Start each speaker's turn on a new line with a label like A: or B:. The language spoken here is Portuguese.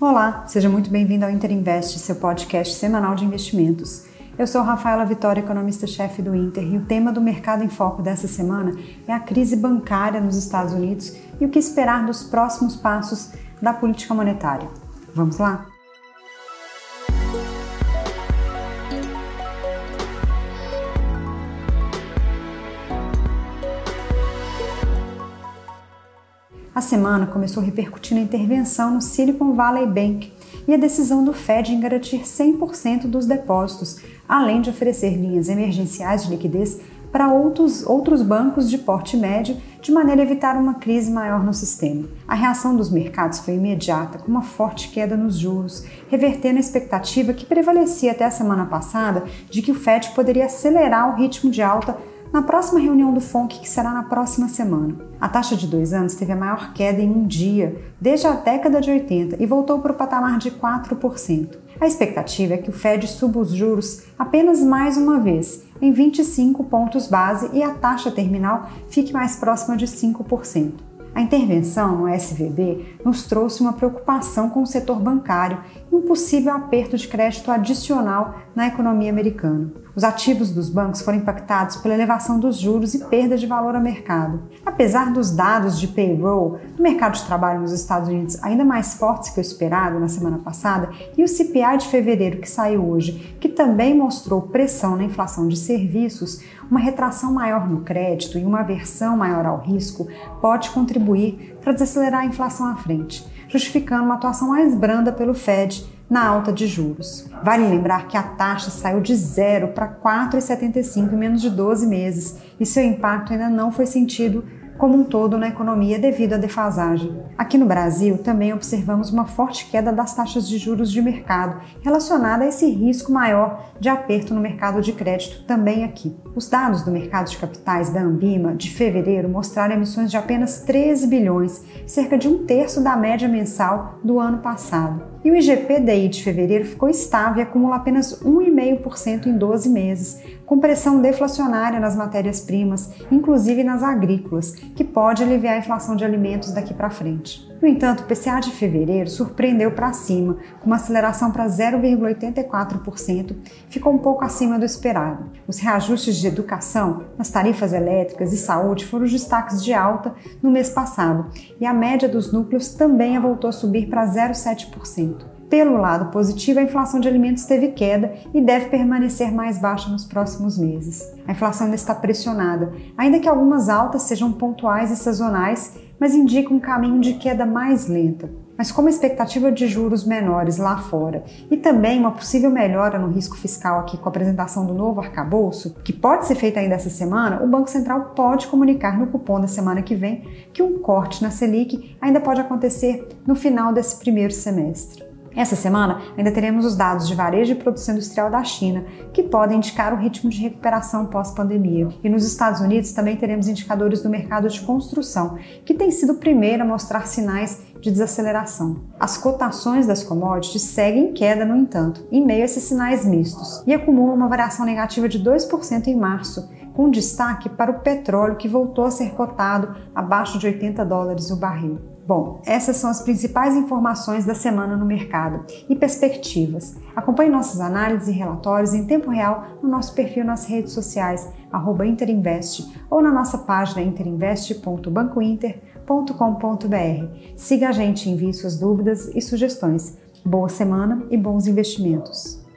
A: Olá, seja muito bem-vindo ao Inter Invest, seu podcast semanal de investimentos. Eu sou Rafaela Vitória, economista-chefe do Inter, e o tema do Mercado em Foco dessa semana é a crise bancária nos Estados Unidos e o que esperar dos próximos passos da política monetária. Vamos lá? A semana começou repercutindo a intervenção no Silicon Valley Bank e a decisão do Fed em garantir 100% dos depósitos, além de oferecer linhas emergenciais de liquidez para outros, outros bancos de porte médio, de maneira a evitar uma crise maior no sistema. A reação dos mercados foi imediata, com uma forte queda nos juros, revertendo a expectativa que prevalecia até a semana passada de que o Fed poderia acelerar o ritmo de alta na próxima reunião do FONC, que será na próxima semana. A taxa de dois anos teve a maior queda em um dia desde a década de 80 e voltou para o patamar de 4%. A expectativa é que o Fed suba os juros apenas mais uma vez, em 25 pontos base, e a taxa terminal fique mais próxima de 5%. A intervenção no SVB nos trouxe uma preocupação com o setor bancário um possível aperto de crédito adicional na economia americana. Os ativos dos bancos foram impactados pela elevação dos juros e perda de valor ao mercado. Apesar dos dados de payroll do mercado de trabalho nos Estados Unidos ainda mais fortes que o esperado na semana passada e o CPI de fevereiro que saiu hoje, que também mostrou pressão na inflação de serviços, uma retração maior no crédito e uma aversão maior ao risco pode contribuir para desacelerar a inflação à frente, justificando uma atuação mais branda pelo Fed na alta de juros. Vale lembrar que a taxa saiu de 0 para 4,75 em menos de 12 meses e seu impacto ainda não foi sentido como um todo na economia devido à defasagem. Aqui no Brasil, também observamos uma forte queda das taxas de juros de mercado, relacionada a esse risco maior de aperto no mercado de crédito também aqui. Os dados do mercado de capitais da Ambima de fevereiro mostraram emissões de apenas 13 bilhões, cerca de um terço da média mensal do ano passado. E o IGPDI de fevereiro ficou estável e acumula apenas 1,5% em 12 meses, com pressão deflacionária nas matérias-primas, inclusive nas agrícolas, que pode aliviar a inflação de alimentos daqui para frente. No entanto, o PCA de fevereiro surpreendeu para cima, com uma aceleração para 0,84%, ficou um pouco acima do esperado. Os reajustes de educação nas tarifas elétricas e saúde foram os destaques de alta no mês passado, e a média dos núcleos também voltou a subir para 0,7%. Pelo lado positivo, a inflação de alimentos teve queda e deve permanecer mais baixa nos próximos meses. A inflação ainda está pressionada, ainda que algumas altas sejam pontuais e sazonais, mas indicam um caminho de queda mais lenta. Mas como a expectativa de juros menores lá fora e também uma possível melhora no risco fiscal aqui com a apresentação do novo arcabouço, que pode ser feita ainda essa semana, o Banco Central pode comunicar no cupom da semana que vem que um corte na Selic ainda pode acontecer no final desse primeiro semestre. Essa semana ainda teremos os dados de varejo e produção industrial da China, que podem indicar o ritmo de recuperação pós-pandemia. E nos Estados Unidos também teremos indicadores do mercado de construção, que tem sido o primeiro a mostrar sinais de desaceleração. As cotações das commodities seguem em queda, no entanto, em meio a esses sinais mistos, e acumulam uma variação negativa de 2% em março, com destaque para o petróleo, que voltou a ser cotado abaixo de 80 dólares o barril. Bom, essas são as principais informações da semana no mercado e perspectivas. Acompanhe nossas análises e relatórios em tempo real no nosso perfil nas redes sociais, Interinvest, ou na nossa página interinvest.bancointer.com.br. Siga a gente e envie suas dúvidas e sugestões. Boa semana e bons investimentos!